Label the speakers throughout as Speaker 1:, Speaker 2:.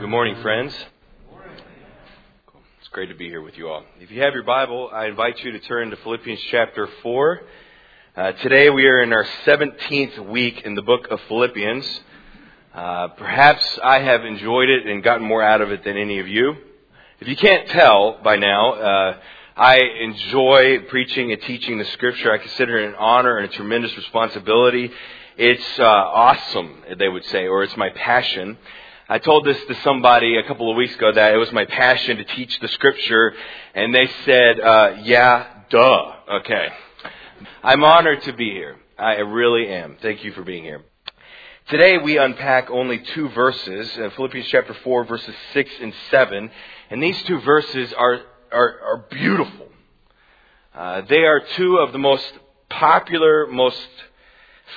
Speaker 1: Good morning, friends. It's great to be here with you all. If you have your Bible, I invite you to turn to Philippians chapter 4. Uh, today we are in our 17th week in the book of Philippians. Uh, perhaps I have enjoyed it and gotten more out of it than any of you. If you can't tell by now, uh, I enjoy preaching and teaching the scripture. I consider it an honor and a tremendous responsibility. It's uh, awesome, they would say, or it's my passion. I told this to somebody a couple of weeks ago that it was my passion to teach the scripture, and they said, uh, "Yeah, duh." Okay, I'm honored to be here. I really am. Thank you for being here. Today we unpack only two verses, uh, Philippians chapter 4, verses 6 and 7. And these two verses are, are, are beautiful. Uh, they are two of the most popular, most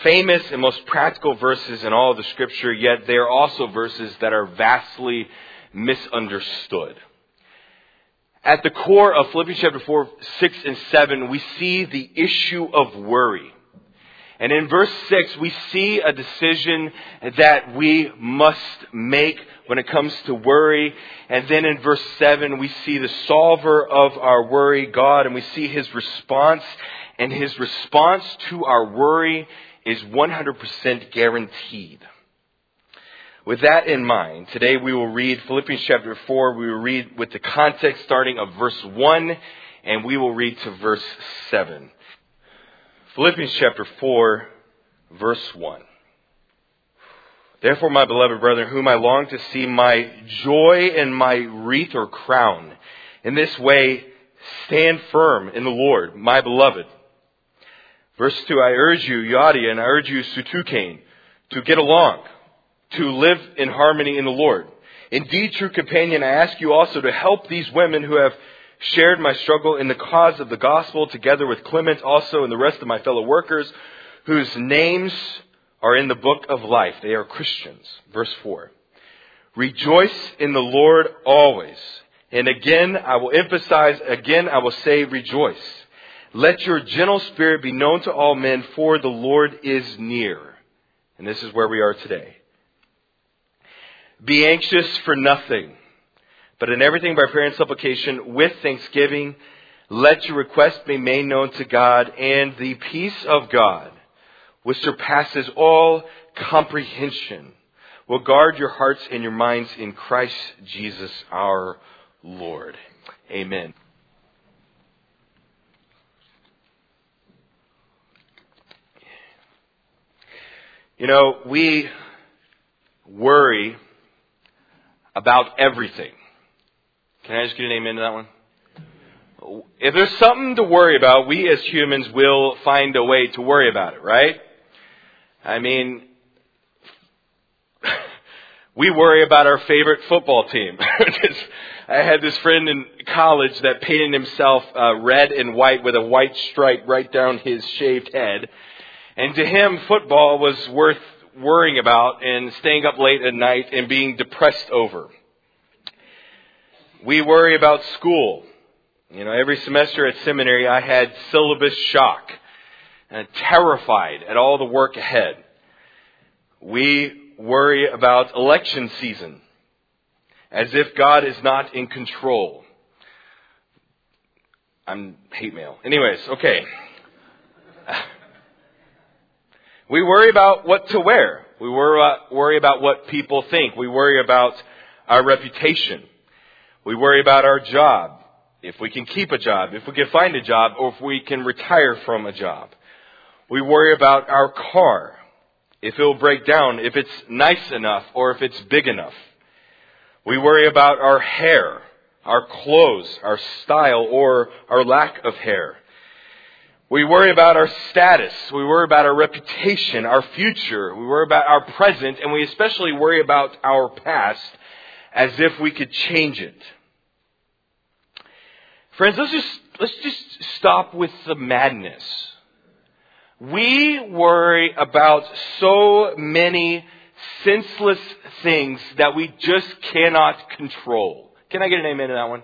Speaker 1: famous and most practical verses in all of the scripture, yet they are also verses that are vastly misunderstood. At the core of Philippians chapter 4, 6, and 7, we see the issue of worry. And in verse 6, we see a decision that we must make when it comes to worry. And then in verse 7, we see the solver of our worry, God, and we see his response. And his response to our worry is 100% guaranteed. With that in mind, today we will read Philippians chapter 4. We will read with the context starting of verse 1, and we will read to verse 7. Philippians chapter 4, verse 1. Therefore, my beloved brethren, whom I long to see, my joy and my wreath or crown, in this way stand firm in the Lord, my beloved. Verse 2, I urge you, Euodia, and I urge you, Syntyche, to get along, to live in harmony in the Lord. Indeed, true companion, I ask you also to help these women who have shared my struggle in the cause of the gospel, together with Clement also and the rest of my fellow workers, whose names are in the book of life. They are Christians. Verse 4. Rejoice in the Lord always. And again, I will emphasize, again, I will say rejoice. Let your gentle spirit be known to all men, for the Lord is near. And this is where we are today. Be anxious for nothing, but in everything by prayer and supplication with thanksgiving, let your requests be made known to God, and the peace of God, which surpasses all comprehension, will guard your hearts and your minds in Christ Jesus our Lord. Amen. You know, we worry about everything. Can I just get an amen to that one? If there's something to worry about, we as humans will find a way to worry about it, right? I mean, we worry about our favorite football team. I had this friend in college that painted himself uh, red and white with a white stripe right down his shaved head. And to him, football was worth worrying about and staying up late at night and being depressed over. We worry about school. You know, every semester at seminary I had syllabus shock and terrified at all the work ahead. We worry about election season as if God is not in control. I'm hate mail. Anyways, okay. We worry about what to wear. We uh, worry about what people think. We worry about our reputation. We worry about our job. If we can keep a job, if we can find a job, or if we can retire from a job. We worry about our car. If it will break down, if it's nice enough, or if it's big enough. We worry about our hair, our clothes, our style, or our lack of hair. We worry about our status. We worry about our reputation, our future. We worry about our present, and we especially worry about our past as if we could change it. Friends, let's just, let's just stop with the madness. We worry about so many senseless things that we just cannot control. Can I get an amen to that one?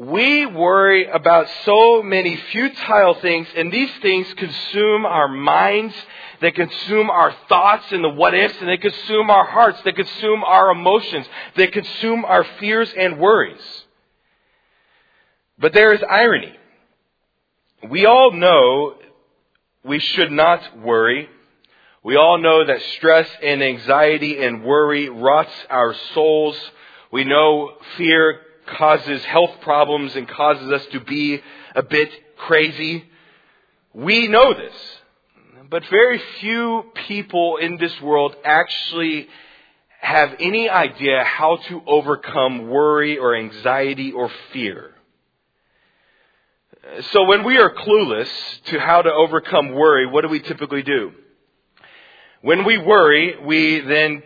Speaker 1: We worry about so many futile things, and these things consume our minds, they consume our thoughts and the what ifs, and they consume our hearts, they consume our emotions, they consume our fears and worries. But there is irony. We all know we should not worry. We all know that stress and anxiety and worry rots our souls. We know fear causes health problems and causes us to be a bit crazy. We know this. But very few people in this world actually have any idea how to overcome worry or anxiety or fear. So when we are clueless to how to overcome worry, what do we typically do? When we worry, we then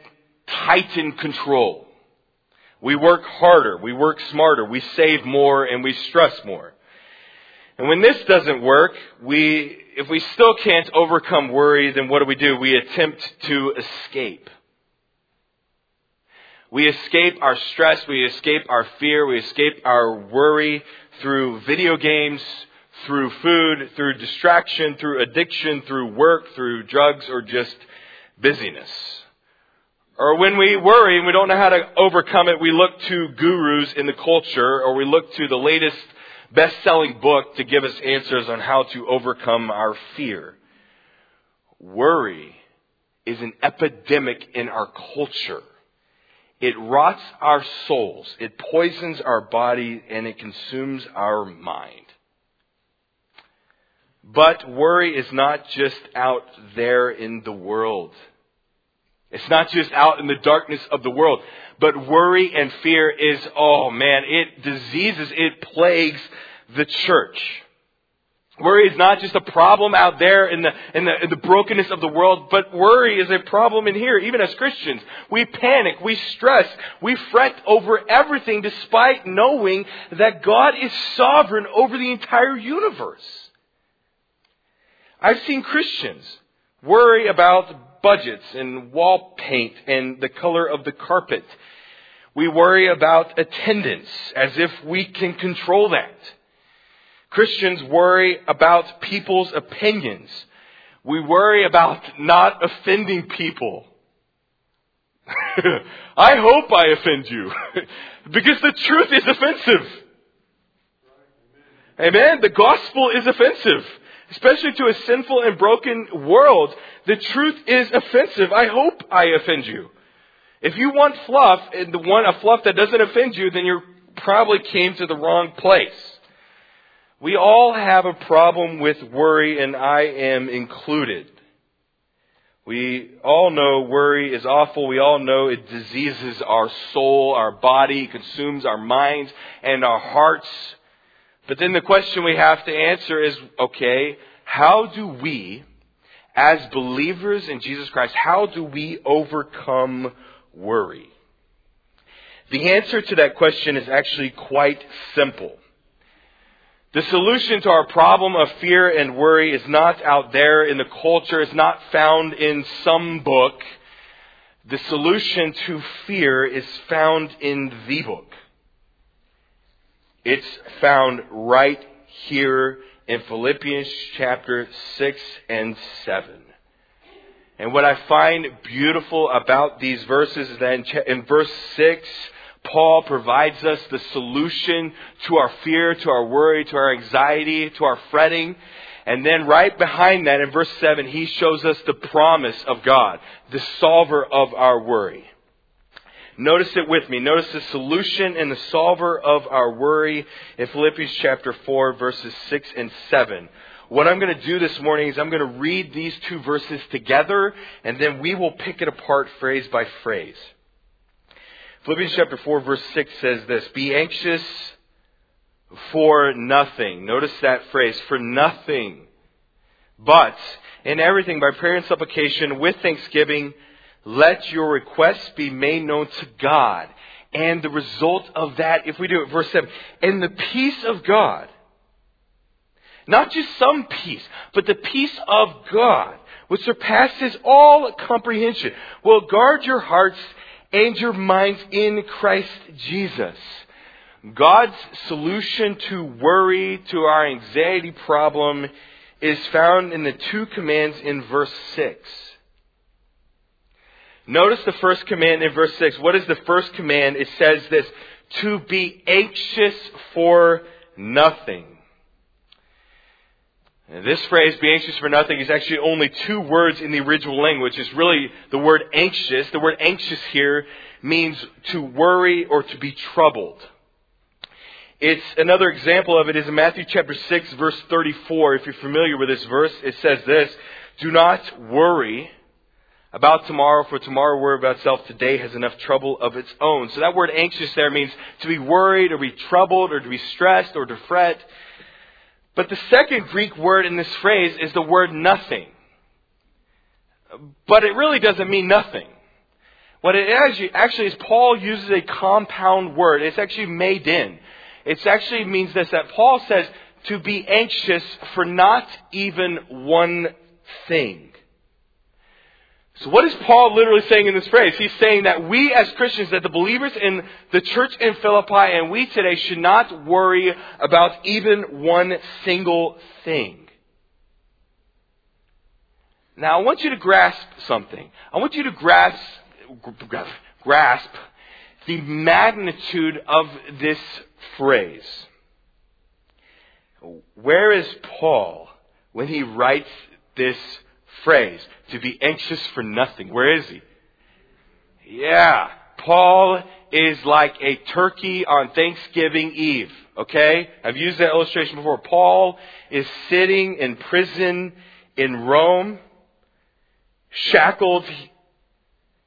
Speaker 1: tighten control. We work harder, we work smarter, we save more, and we stress more. And when this doesn't work, we, if we still can't overcome worry, then what do we do? We attempt to escape. We escape our stress, we escape our fear, we escape our worry through video games, through food, through distraction, through addiction, through work, through drugs, or just busyness. Or when we worry and we don't know how to overcome it, we look to gurus in the culture, or we look to the latest best-selling book to give us answers on how to overcome our fear. Worry is an epidemic in our culture. It rots our souls, it poisons our body, and it consumes our mind. But worry is not just out there in the world. It's not just out in the darkness of the world, but worry and fear is, oh man, it diseases, it plagues the church. Worry is not just a problem out there in the, in the, in the brokenness of the world, but worry is a problem in here, even as Christians. We panic, we stress, we fret over everything despite knowing that God is sovereign over the entire universe. I've seen Christians worry about budgets and wall paint and the color of the carpet. We worry about attendance as if we can control that. Christians worry about people's opinions. We worry about not offending people. I hope I offend you. because the truth is offensive. Amen? The gospel is offensive. Especially to a sinful and broken world. The truth is offensive. I hope I offend you. If you want fluff and the one a fluff that doesn't offend you, then you probably came to the wrong place. We all have a problem with worry, and I am included. We all know worry is awful. We all know it diseases our soul, our body, consumes our minds and our hearts. But then the question we have to answer is, okay, how do we, as believers in Jesus Christ, how do we overcome worry? The answer to that question is actually quite simple. The solution to our problem of fear and worry is not out there in the culture, it's not found in some book. The solution to fear is found in the book. It's found right here in Philippians chapter 6 and 7. And what I find beautiful about these verses is that in, verse 6, Paul provides us the solution to our fear, to our worry, to our anxiety, to our fretting. And then right behind that in verse 7, he shows us the promise of God, the solver of our worry. Notice it with me. Notice the solution and the solver of our worry in Philippians chapter 4 verses 6 and 7. What I'm going to do this morning is I'm going to read these two verses together and then we will pick it apart phrase by phrase. Philippians chapter 4 verse 6 says this, Be anxious for nothing. Notice that phrase, for nothing. But in everything by prayer and supplication with thanksgiving, let your requests be made known to God. And the result of that, if we do it, verse 7, and the peace of God, not just some peace, but the peace of God, which surpasses all comprehension, will guard your hearts and your minds in Christ Jesus. God's solution to worry, to our anxiety problem, is found in the two commands in verse 6. Notice the first command in verse 6. What is the first command? It says this, to be anxious for nothing. And this phrase, be anxious for nothing, is actually only two words in the original language. It's really the word anxious. The word anxious here means to worry or to be troubled. It's another example of it is in Matthew chapter 6 verse 34. If you're familiar with this verse, it says this, do not worry about tomorrow, for tomorrow worry about itself. Today has enough trouble of its own. So that word anxious there means to be worried or be troubled or to be stressed or to fret. But the second Greek word in this phrase is the word nothing. But it really doesn't mean nothing. What it actually, actually is Paul uses a compound word. It's actually made in. It actually means this, that Paul says to be anxious for not even one thing. So what is Paul literally saying in this phrase? He's saying that we as Christians, that the believers in the church in Philippi and we today should not worry about even one single thing. Now I want you to grasp something. I want you to grasp, grasp the magnitude of this phrase. Where is Paul when he writes this phrase, to be anxious for nothing. Where is he? Yeah, Paul is like a turkey on Thanksgiving Eve. Okay? I've used that illustration before. Paul is sitting in prison in Rome, shackled.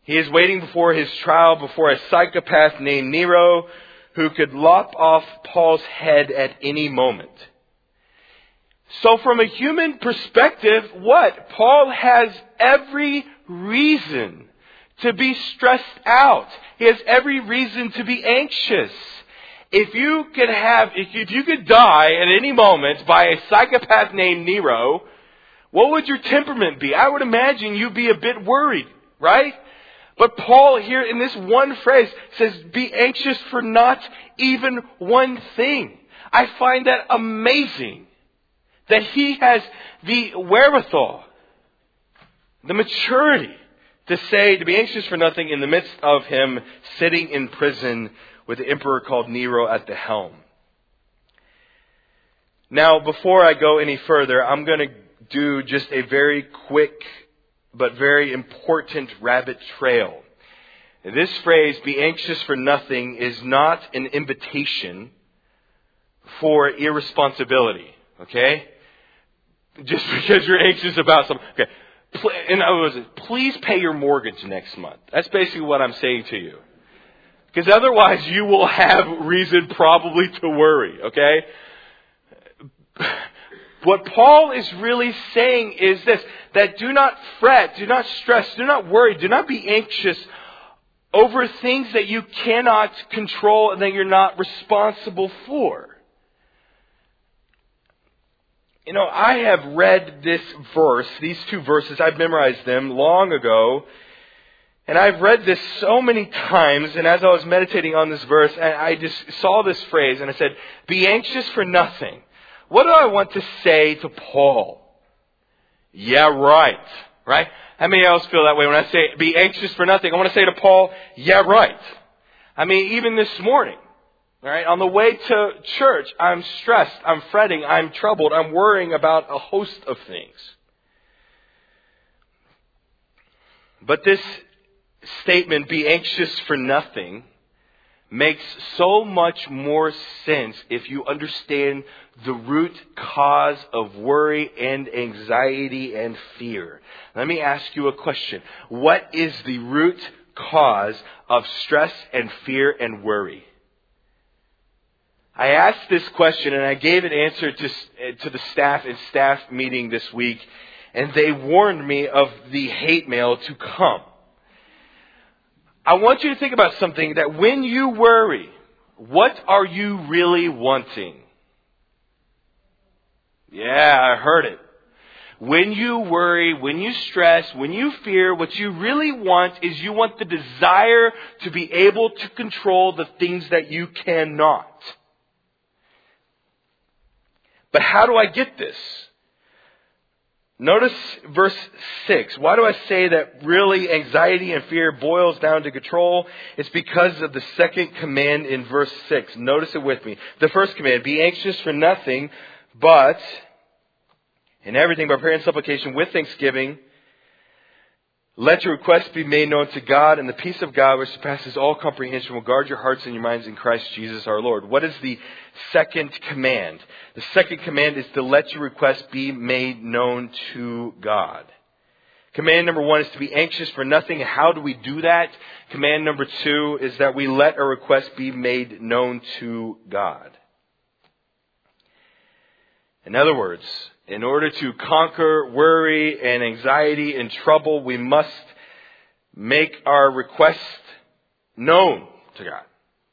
Speaker 1: He is waiting before his trial before a psychopath named Nero who could lop off Paul's head at any moment. So from a human perspective, what? Paul has every reason to be stressed out. He has every reason to be anxious. If you could have, if you could die at any moment by a psychopath named Nero, what would your temperament be? I would imagine you'd be a bit worried, right? But Paul here in this one phrase says, be anxious for not even one thing. I find that amazing. That he has the wherewithal, the maturity to say, to be anxious for nothing in the midst of him sitting in prison with the emperor called Nero at the helm. Now, before I go any further, I'm going to do just a very quick but very important rabbit trail. This phrase, be anxious for nothing, is not an invitation for irresponsibility. Okay? Just because you're anxious about something. Okay. In other words, please pay your mortgage next month. That's basically what I'm saying to you. Because otherwise you will have reason probably to worry, okay? What Paul is really saying is this, that do not fret, do not stress, do not worry, do not be anxious over things that you cannot control and that you're not responsible for. You know, I have read this verse, these two verses, I've memorized them long ago, and I've read this so many times, and as I was meditating on this verse, I just saw this phrase, and I said, be anxious for nothing. What do I want to say to Paul? Yeah, right. Right? How many else feel that way when I say, be anxious for nothing? I want to say to Paul, yeah, right. I mean, even this morning, all right, on the way to church, I'm stressed, I'm fretting, I'm troubled, I'm worrying about a host of things. But this statement, be anxious for nothing, makes so much more sense if you understand the root cause of worry and anxiety and fear. Let me ask you a question. What is the root cause of stress and fear and worry? I asked this question and I gave an answer to, eh, to the staff in staff meeting this week, and they warned me of the hate mail to come. I want you to think about something that when you worry, what are you really wanting? Yeah, I heard it. when you worry, when you stress, when you fear, what you really want is you want the desire to be able to control the things that you cannot. But how do I get this? Notice verse 6. Why do I say that really anxiety and fear boils down to control? It's because of the second command in verse 6. Notice it with me. The first command, be anxious for nothing, but in everything by prayer and supplication with thanksgiving, let your requests be made known to God, and the peace of God, which surpasses all comprehension, will guard your hearts and your minds in Christ Jesus our Lord. What is the second command? The second command is to let your requests be made known to God. Command number one is to be anxious for nothing. How do we do that? Command number two is that we let our requests be made known to God. In other words, in order to conquer worry and anxiety and trouble, we must make our request known to God.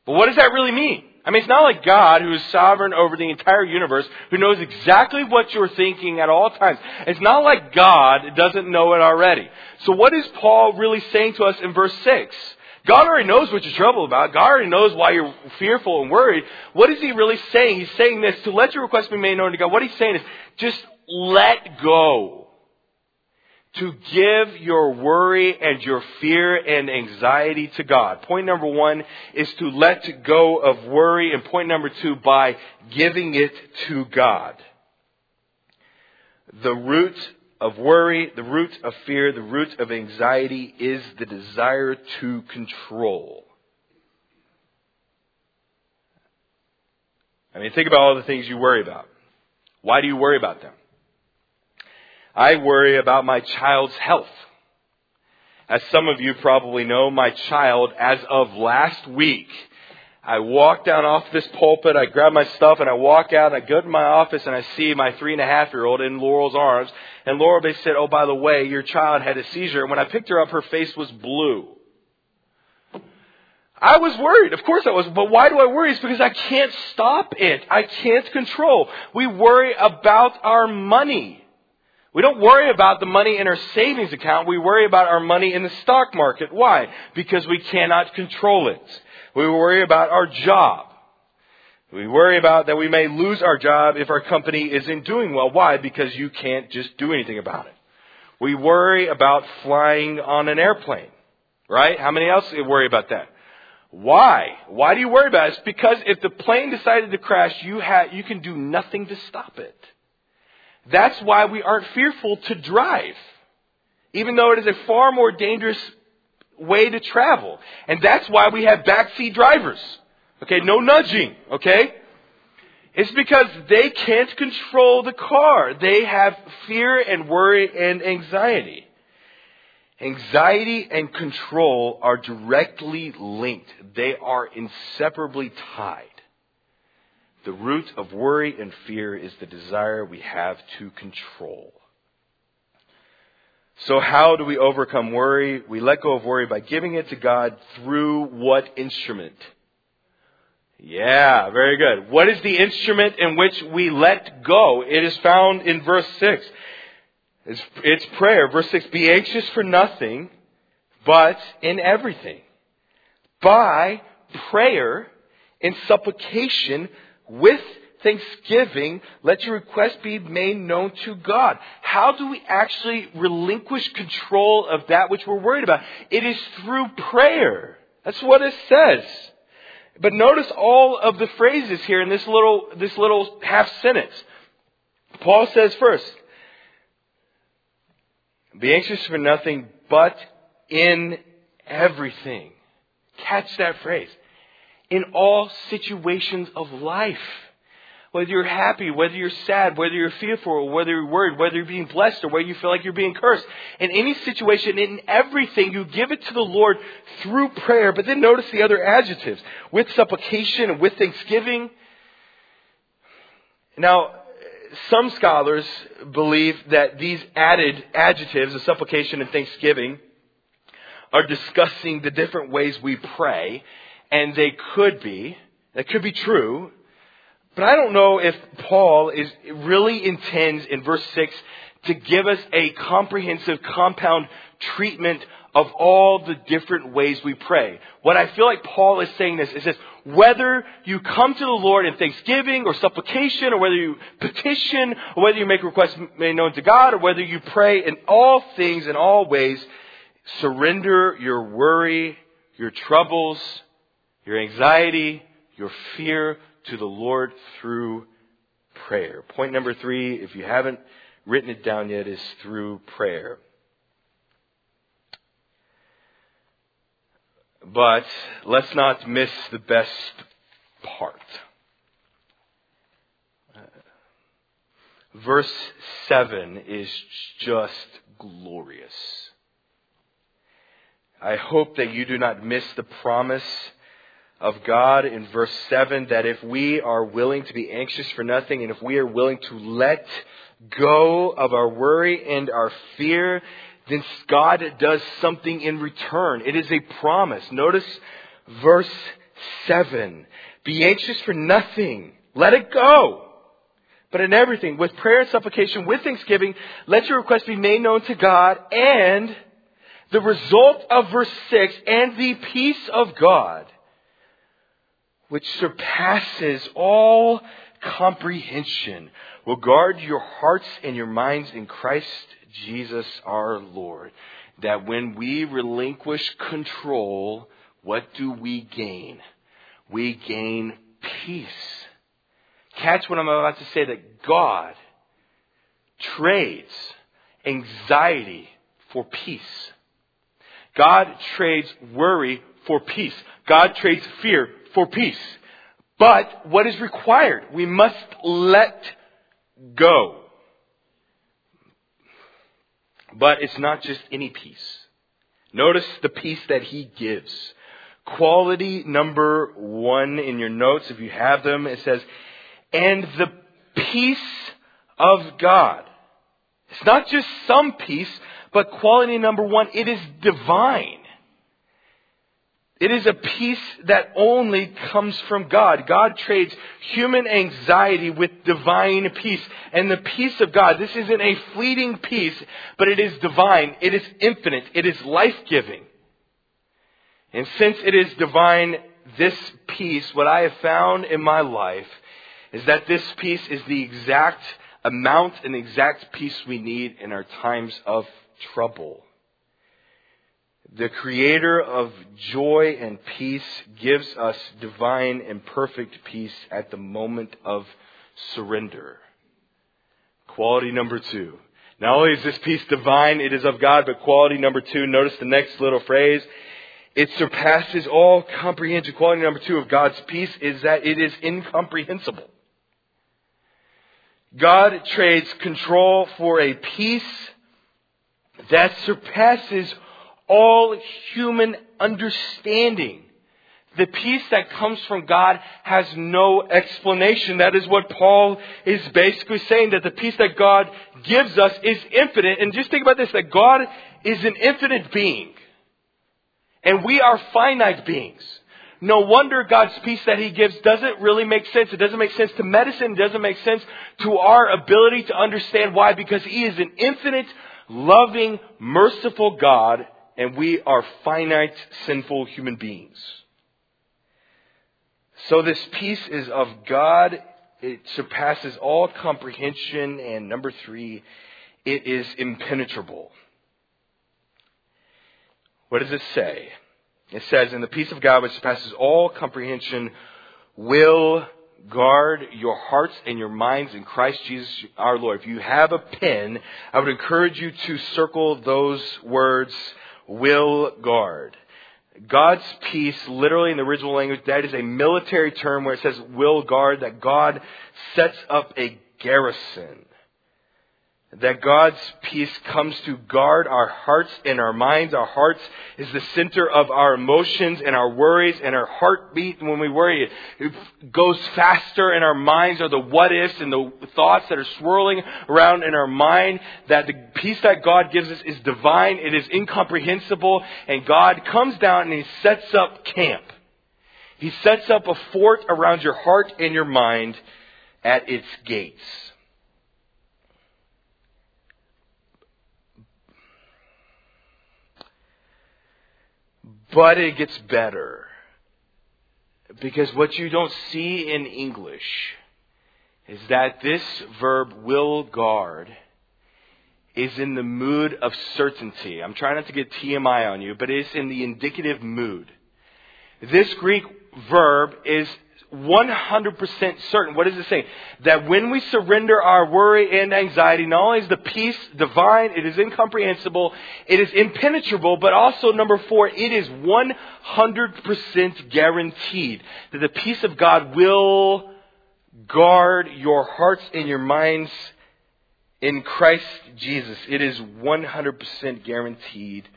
Speaker 1: But what does that really mean? I mean, it's not like God, who is sovereign over the entire universe, who knows exactly what you're thinking at all times. It's not like God doesn't know it already. So what is Paul really saying to us in verse 6? God already knows what you're troubled about. God already knows why you're fearful and worried. What is he really saying? He's saying this, to let your request be made known to God. What he's saying is, just let go. To give your worry and your fear and anxiety to God. Point number one is to let go of worry, and point number two, by giving it to God. The root of worry, the root of fear, the root of anxiety is the desire to control. I mean, think about all the things you worry about. Why do you worry about them? I worry about my child's health. As some of you probably know, my child, as of last week, I walk down off this pulpit, I grab my stuff, and I walk out, and I go to my office, and I see my three and a half year old in Laurel's arms. And Laurel, they said, Oh, by the way, your child had a seizure. And when I picked her up, her face was blue. I was worried. Of course I was. But why do I worry? It's because I can't stop it. I can't control. We worry about our money. We don't worry about the money in our savings account. We worry about our money in the stock market. Why? Because we cannot control it. We worry about our job. We worry about that we may lose our job if our company isn't doing well. Why? Because you can't just do anything about it. We worry about flying on an airplane. Right? How many else worry about that? Why? Why do you worry about it? It's because if the plane decided to crash, you, ha- you can do nothing to stop it. That's why we aren't fearful to drive, even though it is a far more dangerous way to travel. And that's why we have backseat drivers. Okay, no nudging, okay? It's because they can't control the car. They have fear and worry and anxiety. Anxiety and control are directly linked. They are inseparably tied. The root of worry and fear is the desire we have to control. So how do we overcome worry? We let go of worry by giving it to God through what instrument? Yeah, very good. What is the instrument in which we let go? It is found in verse 6. It's, it's prayer. Verse 6, be anxious for nothing, but in everything. By prayer and supplication with thanksgiving, let your request be made known to God. How do we actually relinquish control of that which we're worried about? It is through prayer. That's what it says. But notice all of the phrases here in this little, this little half sentence. Paul says first, be anxious for nothing, but in everything. Catch that phrase in all situations of life. Whether you're happy, whether you're sad, whether you're fearful, whether you're worried, whether you're being blessed, or whether you feel like you're being cursed. In any situation, in everything, you give it to the Lord through prayer. But then notice the other adjectives. With supplication and with thanksgiving. Now, some scholars believe that these added adjectives of supplication and thanksgiving are discussing the different ways we pray and they could be. That could be true. But I don't know if Paul is really intends in verse 6 to give us a comprehensive compound treatment of all the different ways we pray. What I feel like Paul is saying this is this, whether you come to the Lord in thanksgiving or supplication, or whether you petition, or whether you make requests made known to God, or whether you pray in all things, in all ways, surrender your worry, your troubles, your anxiety, your fear to the Lord through prayer. Point number three, if you haven't written it down yet, is through prayer. But let's not miss the best part. verse 7 is just glorious. I hope that you do not miss the promise of God in verse 7 that if we are willing to be anxious for nothing and if we are willing to let go of our worry and our fear, then God does something in return. It is a promise. Notice verse 7. Be anxious for nothing. Let it go. But in everything, with prayer and supplication, with thanksgiving, let your requests be made known to God and the result of verse 6 and the peace of God, which surpasses all comprehension, will guard your hearts and your minds in Christ Jesus our Lord. That when we relinquish control, what do we gain? We gain peace. Catch what I'm about to say that God trades anxiety for peace. God trades worry for peace. God trades fear for peace. But what is required? We must let go. But it's not just any peace. Notice the peace that he gives. Quality number one in your notes, if you have them, it says, and the peace of God. It's not just some peace, but quality number one, it is divine. It is a peace that only comes from God. God trades human anxiety with divine peace. And the peace of God, this isn't a fleeting peace, but it is divine. It is infinite. It is life-giving. And since it is divine, this peace, what I have found in my life, is that this peace is the exact amount and exact peace we need in our times of trouble. The creator of joy and peace gives us divine and perfect peace at the moment of surrender. Quality number two. Not only is this peace divine, it is of God, but quality number two, notice the next little phrase. It surpasses all comprehension. Quality number two of God's peace is that it is incomprehensible. God trades control for a peace that surpasses all human understanding. The peace that comes from God has no explanation. That is what Paul is basically saying, that the peace that God gives us is infinite. And just think about this, that God is an infinite being. And we are finite beings. No wonder God's peace that He gives doesn't really make sense. It doesn't make sense to medicine. It doesn't make sense to our ability to understand why. Because He is an infinite, loving, merciful God and we are finite, sinful human beings. So this peace is of God. It surpasses all comprehension. And number three, it is impenetrable. What does it say? It says, "In the peace of God, which surpasses all comprehension, will guard your hearts and your minds in Christ Jesus our Lord. If you have a pen, I would encourage you to circle those words will guard. God's peace, literally in the original language, that is a military term where it says will guard, that God sets up a garrison that God's peace comes to guard our hearts and our minds. Our hearts is the center of our emotions and our worries and our heartbeat. When we worry, it goes faster and our minds are the what ifs and the thoughts that are swirling around in our mind. That the peace that God gives us is divine. It is incomprehensible and God comes down and He sets up camp. He sets up a fort around your heart and your mind at its gates. But it gets better. Because what you don't see in English is that this verb will guard is in the mood of certainty. I'm trying not to get TMI on you, but it's in the indicative mood. This Greek verb is 100% certain. What does it say? That when we surrender our worry and anxiety, not only is the peace divine, it is incomprehensible, it is impenetrable, but also number four, it is 100% guaranteed that the peace of God will guard your hearts and your minds in Christ Jesus. It is 100% guaranteed.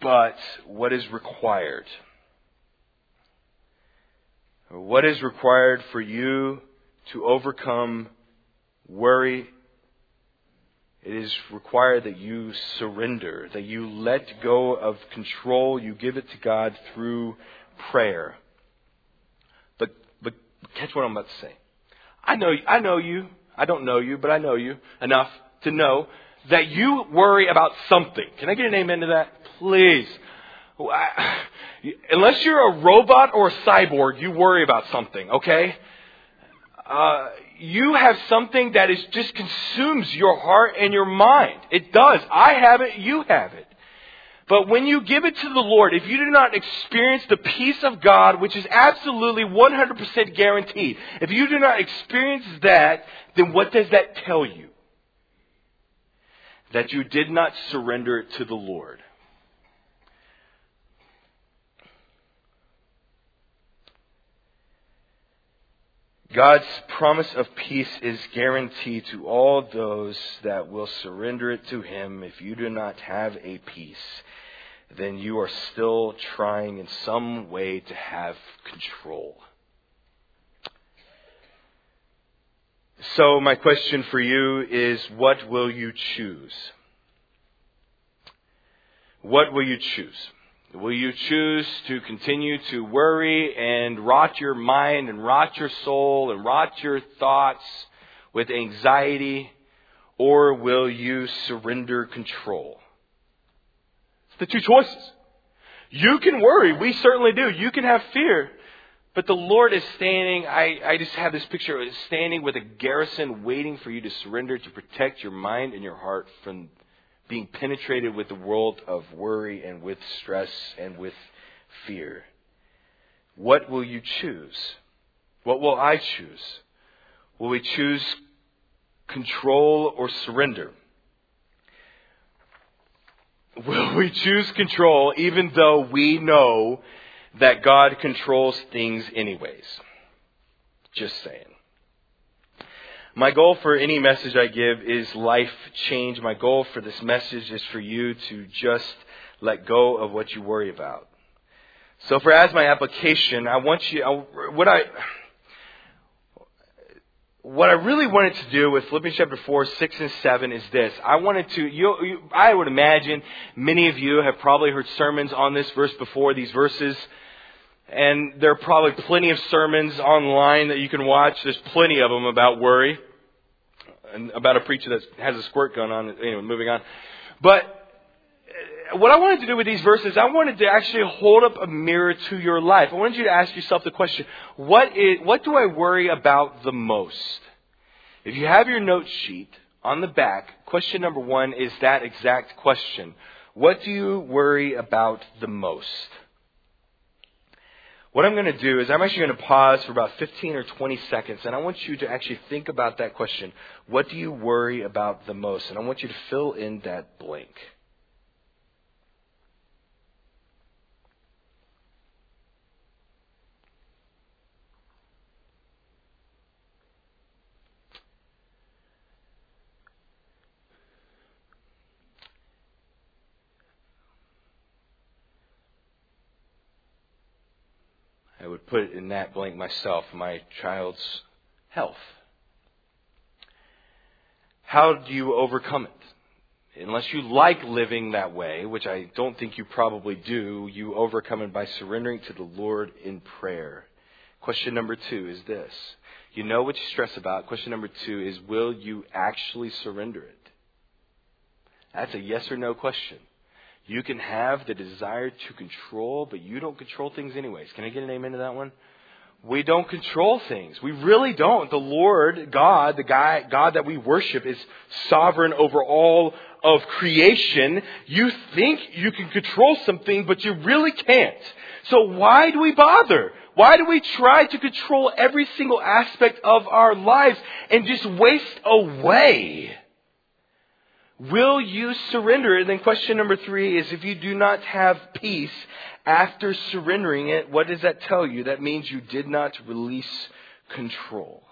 Speaker 1: But what is required? What is required for you to overcome worry? It is required that you surrender, that you let go of control, you give it to God through prayer. But, but catch what I'm about to say. I know, I know you. I don't know you, but I know you enough to know that you worry about something. Can I get an amen to that? Please. Unless you're a robot or a cyborg, you worry about something, okay? Uh, you have something that is just consumes your heart and your mind. It does. I have it, you have it. But when you give it to the Lord, if you do not experience the peace of God, which is absolutely 100% guaranteed, if you do not experience that, then what does that tell you? That you did not surrender it to the Lord. God's promise of peace is guaranteed to all those that will surrender it to Him. If you do not have a peace, then you are still trying in some way to have control. So, my question for you is what will you choose? What will you choose? Will you choose to continue to worry and rot your mind and rot your soul and rot your thoughts with anxiety? Or will you surrender control? It's the two choices. You can worry. We certainly do. You can have fear. But the Lord is standing, I, I just have this picture, of standing with a garrison waiting for you to surrender to protect your mind and your heart from being penetrated with the world of worry and with stress and with fear. What will you choose? What will I choose? Will we choose control or surrender? Will we choose control even though we know that God controls things anyways? Just saying. My goal for any message I give is life change. My goal for this message is for you to just let go of what you worry about. So for as my application, I want you, what I, what I really wanted to do with Philippians chapter 4, 6, and 7 is this. I wanted to, you, you, I would imagine many of you have probably heard sermons on this verse before, these verses. And there are probably plenty of sermons online that you can watch. There's plenty of them about worry. And about a preacher that has a squirt gun on. Anyway, moving on. But uh, what I wanted to do with these verses, I wanted to actually hold up a mirror to your life. I wanted you to ask yourself the question, what, is, what do I worry about the most? If you have your note sheet on the back, question number one is that exact question. What do you worry about the most? What I'm going to do is I'm actually going to pause for about 15 or 20 seconds, and I want you to actually think about that question. What do you worry about the most? And I want you to fill in that blank. Would put in that blank myself, my child's health. How do you overcome it? Unless you like living that way, which I don't think you probably do, you overcome it by surrendering to the Lord in prayer. Question number two is this. You know what you stress about. Question number two is will you actually surrender it? That's a yes or no question. You can have the desire to control, but you don't control things anyways. Can I get an amen to that one? We don't control things. We really don't. The Lord, God, the guy, God that we worship is sovereign over all of creation. You think you can control something, but you really can't. So why do we bother? Why do we try to control every single aspect of our lives and just waste away? Will you surrender? And then question number three is if you do not have peace after surrendering it, what does that tell you? That means you did not release control.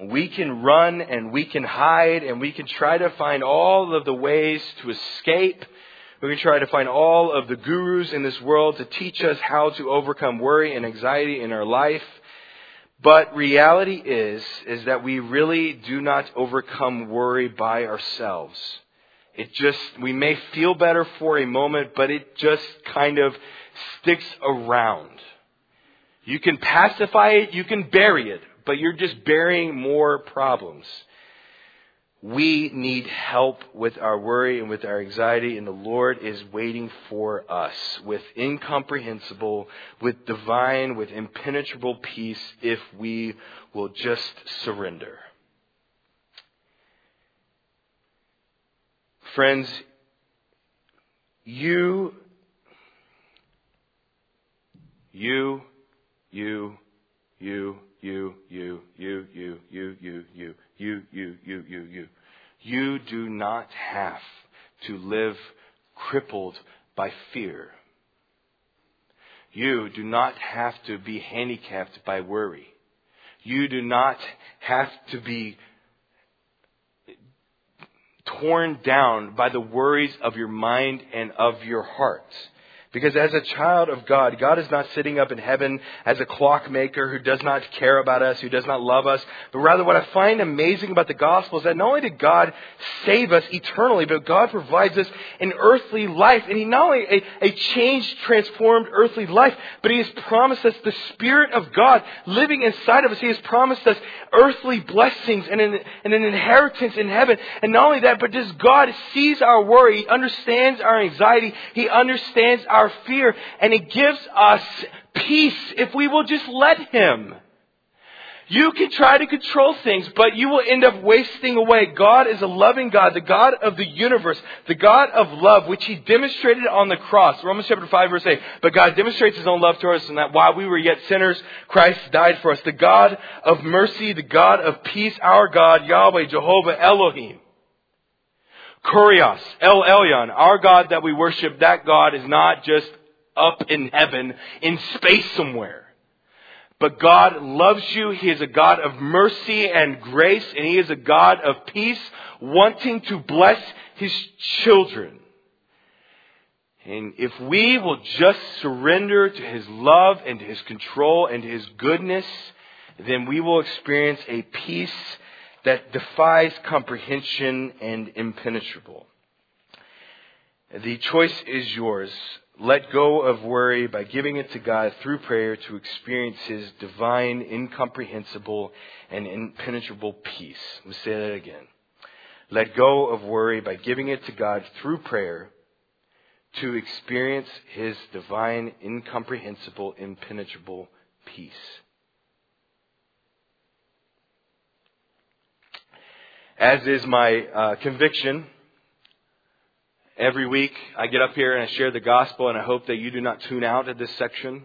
Speaker 1: We can run and we can hide and we can try to find all of the ways to escape. We can try to find all of the gurus in this world to teach us how to overcome worry and anxiety in our life. But reality is, is that we really do not overcome worry by ourselves. It just, we may feel better for a moment, but it just kind of sticks around. You can pacify it, you can bury it, but you're just burying more problems. We need help with our worry and with our anxiety, and the Lord is waiting for us with incomprehensible, with divine, with impenetrable peace if we will just surrender. Friends, you, you, you, you, you, you, you, you, you, you, you, you, you, you. You do not have to live crippled by fear. You do not have to be handicapped by worry. You do not have to be torn down by the worries of your mind and of your heart. Because as a child of God, God is not sitting up in heaven as a clockmaker who does not care about us, who does not love us, but rather what I find amazing about the gospel is that not only did God save us eternally, but God provides us an earthly life. And He not only a, a changed, transformed earthly life, but He has promised us the Spirit of God living inside of us. He has promised us earthly blessings and an, and an inheritance in heaven. And not only that, but just God sees our worry, He understands our anxiety, He understands our fear, and it gives us peace if we will just let Him. You can try to control things, but you will end up wasting away. God is a loving God, the God of the universe, the God of love, which He demonstrated on the cross. Romans chapter 5 verse 8. But God demonstrates His own love to us in that while we were yet sinners, Christ died for us. The God of mercy, the God of peace, our God, Yahweh, Jehovah, Elohim. Kurios, El Elyon, our God that we worship, that God is not just up in heaven, in space somewhere. But God loves you. He is a God of mercy and grace, and He is a God of peace, wanting to bless His children. And if we will just surrender to His love and to His control and to His goodness, then we will experience a peace that defies comprehension and impenetrable. The choice is yours. Let go of worry by giving it to God through prayer to experience His divine, incomprehensible, and impenetrable peace. Me say that again. Let go of worry by giving it to God through prayer to experience His divine, incomprehensible, impenetrable peace. As is my uh, conviction. Every week I get up here and I share the gospel, and I hope that you do not tune out at this section.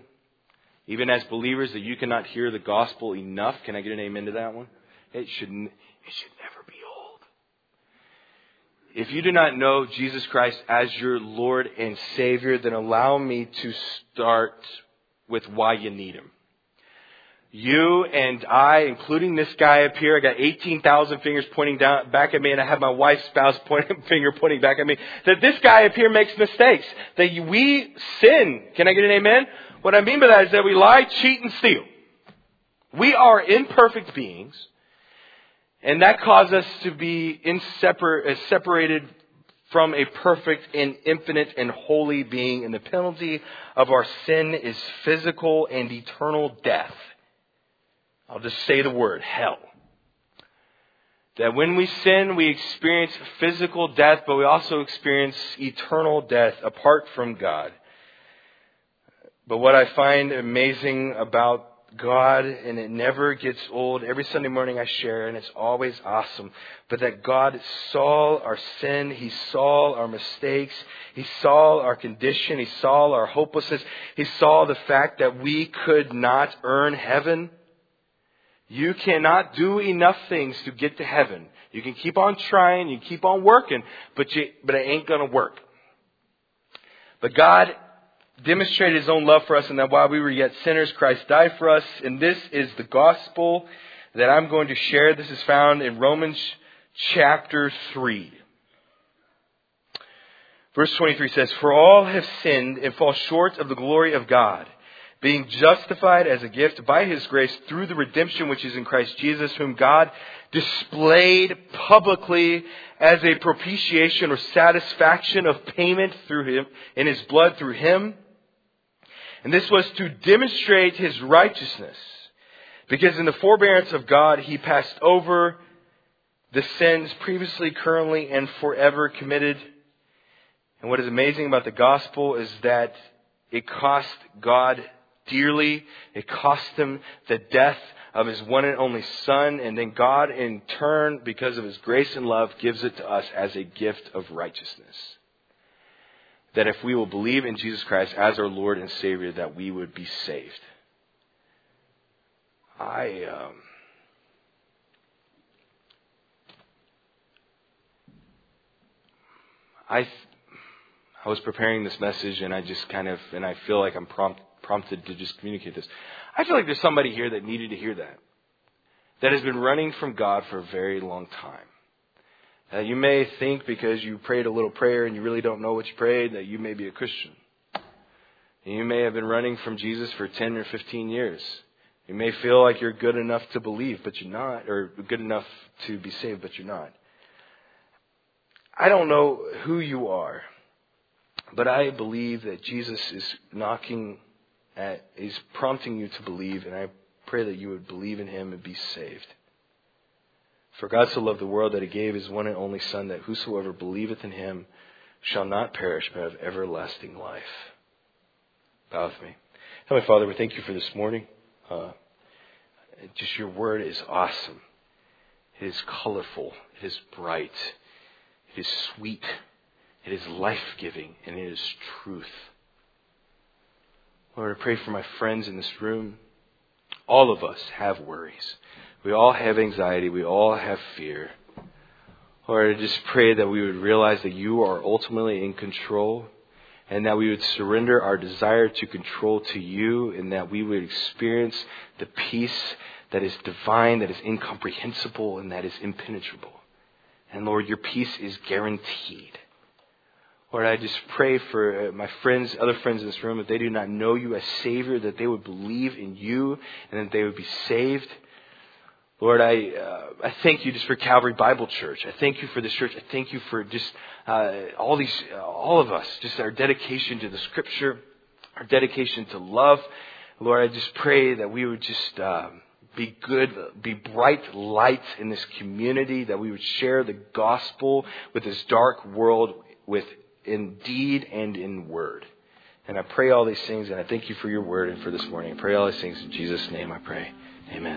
Speaker 1: Even as believers, that you cannot hear the gospel enough. Can I get an amen to that one? It should, it should never be old. If you do not know Jesus Christ as your Lord and Savior, then allow me to start with why you need Him you and I, including this guy up here, I got 18,000 fingers pointing down, back at me, and I have my wife's spouse pointing, finger pointing back at me, that this guy up here makes mistakes. That we sin. Can I get an amen? What I mean by that is that we lie, cheat, and steal. We are imperfect beings, and that causes us to be insepar- uh, separated from a perfect and infinite and holy being, and the penalty of our sin is physical and eternal death. I'll just say the word hell. That when we sin, we experience physical death, but we also experience eternal death apart from God. But what I find amazing about God, and it never gets old. Every Sunday morning I share, and it's always awesome. But that God saw our sin, He saw our mistakes, He saw our condition, He saw our hopelessness, He saw the fact that we could not earn heaven. You cannot do enough things to get to heaven. You can keep on trying, you keep on working, but you, but it ain't gonna work. But God demonstrated his own love for us and that while we were yet sinners, Christ died for us. And this is the gospel that I'm going to share. This is found in Romans chapter 3. Verse 23 says, For all have sinned and fall short of the glory of God, being justified as a gift by his grace through the redemption which is in Christ Jesus, whom God displayed publicly as a propitiation or satisfaction of payment through him, in his blood through him and this was to demonstrate his righteousness. Because in the forbearance of God, he passed over the sins previously, currently, and forever committed. And what is amazing about the gospel is that it cost God dearly. It cost him the death of his one and only son. And then God, in turn, because of his grace and love, gives it to us as a gift of righteousness that if we will believe in Jesus Christ as our Lord and Savior, that we would be saved. I, um, I, I was preparing this message and I just kind of, and I feel like I'm prompt, prompted to just communicate this. I feel like there's somebody here that needed to hear that. That has been running from God for a very long time. Uh, you may think because you prayed a little prayer and you really don't know what you prayed that you may be a Christian. And you may have been running from Jesus for 10 or 15 years. You may feel like you're good enough to believe, but you're not, or good enough to be saved, but you're not. I don't know who you are, but I believe that Jesus is knocking at, he's prompting you to believe, and I pray that you would believe in him and be saved. For God so loved the world that he gave his one and only Son, that whosoever believeth in him shall not perish, but have everlasting life. Bow with me. Heavenly Father, we thank you for this morning. Uh, just your word is awesome. It is colorful. It is bright. It is sweet. It is life giving. And it is truth. Lord, I pray for my friends in this room. All of us have worries. We all have anxiety. We all have fear. Lord, I just pray that we would realize that you are ultimately in control and that we would surrender our desire to control to you and that we would experience the peace that is divine, that is incomprehensible, and that is impenetrable. And Lord, your peace is guaranteed. Lord, I just pray for uh, my friends, other friends in this room, if they do not know you as Savior, that they would believe in you and that they would be saved. Lord, I, uh, I thank you just for Calvary Bible Church. I thank you for this church. I thank you for just uh, all these, uh, all of us, just our dedication to the Scripture, our dedication to love. Lord, I just pray that we would just um, be good, be bright lights in this community, that we would share the gospel with this dark world with in deed and in word. And I pray all these things, and I thank you for your word and for this morning. I pray all these things in Jesus' name. I pray. Amen.